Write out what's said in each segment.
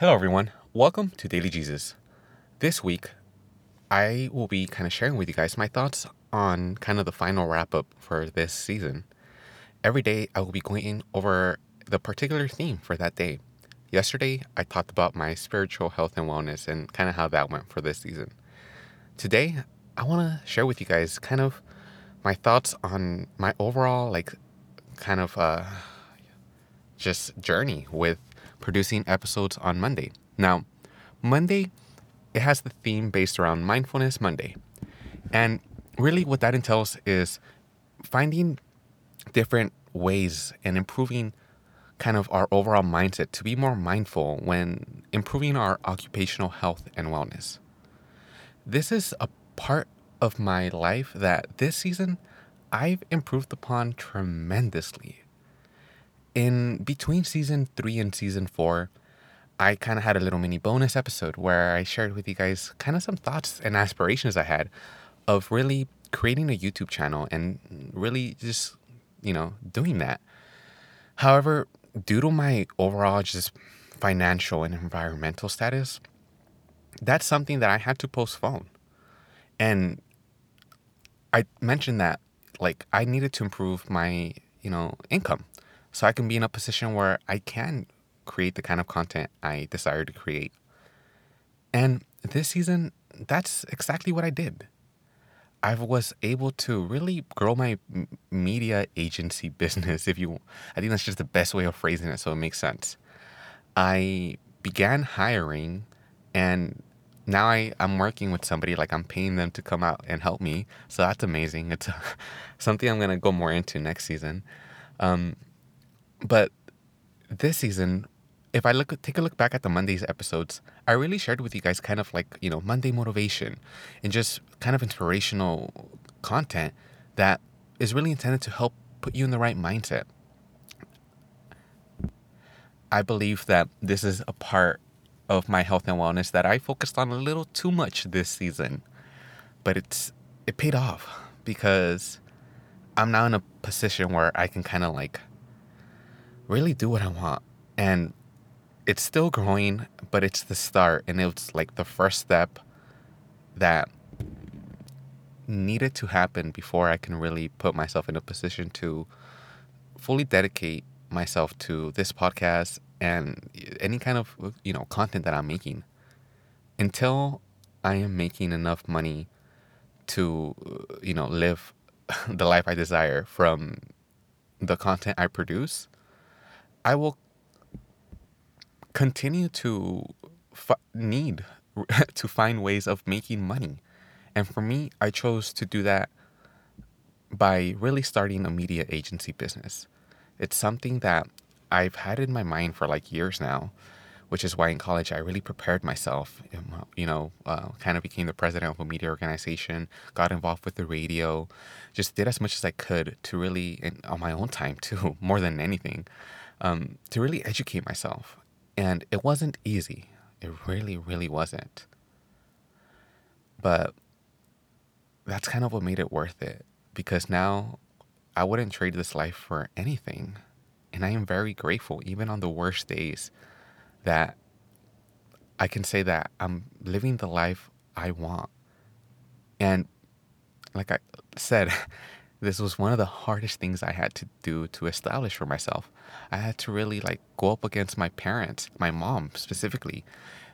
Hello, everyone. Welcome to Daily Jesus. This week, I will be kind of sharing with you guys my thoughts on kind of the final wrap up for this season. Every day, I will be going over the particular theme for that day. Yesterday, I talked about my spiritual health and wellness and kind of how that went for this season. Today, I want to share with you guys kind of my thoughts on my overall, like, kind of uh, just journey with producing episodes on Monday. Now, Monday, it has the theme based around Mindfulness Monday. And really, what that entails is finding different ways and improving kind of our overall mindset to be more mindful when improving our occupational health and wellness. This is a part of my life that this season I've improved upon tremendously in between season three and season four, I kind of had a little mini bonus episode where I shared with you guys kind of some thoughts and aspirations I had of really creating a YouTube channel and really just, you know, doing that. However, due to my overall just financial and environmental status, that's something that I had to postpone. And I mentioned that like I needed to improve my, you know, income so I can be in a position where I can create the kind of content I desire to create. And this season, that's exactly what I did. I was able to really grow my media agency business. If you, I think that's just the best way of phrasing it, so it makes sense. I began hiring, and now I, I'm working with somebody like I'm paying them to come out and help me. So that's amazing. It's something I'm gonna go more into next season. Um, but this season, if I look take a look back at the Mondays episodes, I really shared with you guys kind of like, you know, Monday motivation and just kind of inspirational content that is really intended to help put you in the right mindset. I believe that this is a part of my health and wellness that I focused on a little too much this season. But it's it paid off because I'm now in a position where I can kind of like really do what I want. And it's still growing, but it's the start. And it's like the first step that needed to happen before I can really put myself in a position to fully dedicate myself to this podcast and any kind of you know content that I'm making until I am making enough money to you know live the life I desire from the content I produce I will continue to f- need to find ways of making money. And for me, I chose to do that by really starting a media agency business. It's something that I've had in my mind for like years now, which is why in college I really prepared myself. You know, uh, kind of became the president of a media organization, got involved with the radio, just did as much as I could to really, on my own time too, more than anything, um, to really educate myself. And it wasn't easy. It really, really wasn't. But that's kind of what made it worth it because now I wouldn't trade this life for anything. And I am very grateful, even on the worst days, that I can say that I'm living the life I want. And like I said, this was one of the hardest things I had to do to establish for myself. I had to really like go up against my parents, my mom specifically.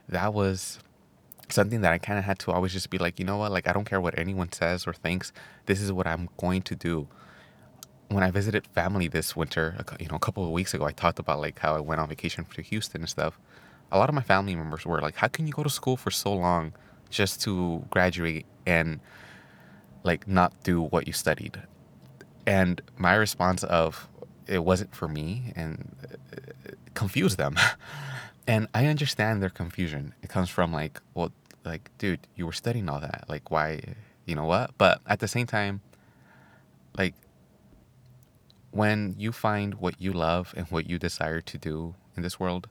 That was something that I kind of had to always just be like, you know what? Like, I don't care what anyone says or thinks. This is what I'm going to do. When I visited family this winter, you know, a couple of weeks ago, I talked about like how I went on vacation to Houston and stuff. A lot of my family members were like, how can you go to school for so long just to graduate and like not do what you studied? And my response of it wasn't for me and uh, confused them. and I understand their confusion. It comes from like, well, like, dude, you were studying all that. Like, why, you know what? But at the same time, like, when you find what you love and what you desire to do in this world,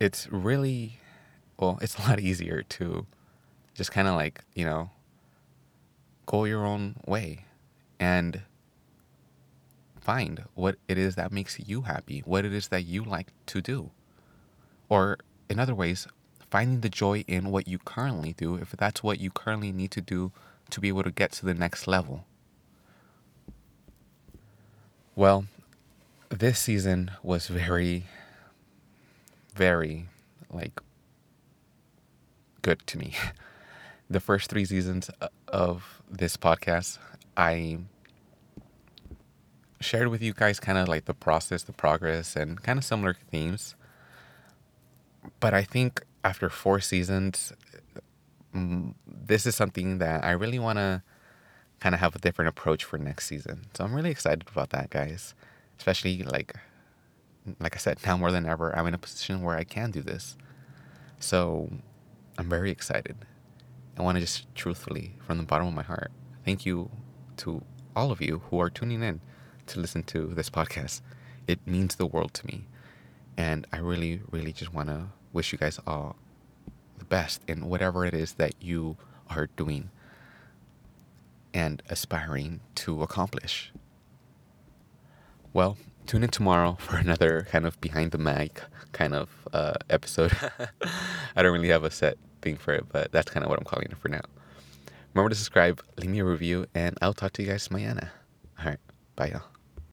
it's really, well, it's a lot easier to just kind of like, you know, go your own way and find what it is that makes you happy, what it is that you like to do. Or, in other ways, finding the joy in what you currently do if that's what you currently need to do to be able to get to the next level. Well, this season was very, very, like, good to me. the first three seasons uh, of this podcast, I shared with you guys kind of like the process, the progress, and kind of similar themes. But I think after four seasons, mm, this is something that I really want to kind of have a different approach for next season. So I'm really excited about that, guys. Especially like, like I said, now more than ever, I'm in a position where I can do this. So I'm very excited. I want to just truthfully, from the bottom of my heart, thank you to all of you who are tuning in to listen to this podcast. It means the world to me. And I really, really just want to wish you guys all the best in whatever it is that you are doing and aspiring to accomplish. Well, tune in tomorrow for another kind of behind the mic kind of uh, episode. I don't really have a set thing for it, but that's kind of what I'm calling it for now. Remember to subscribe, leave me a review, and I'll talk to you guys mañana. All right, bye y'all.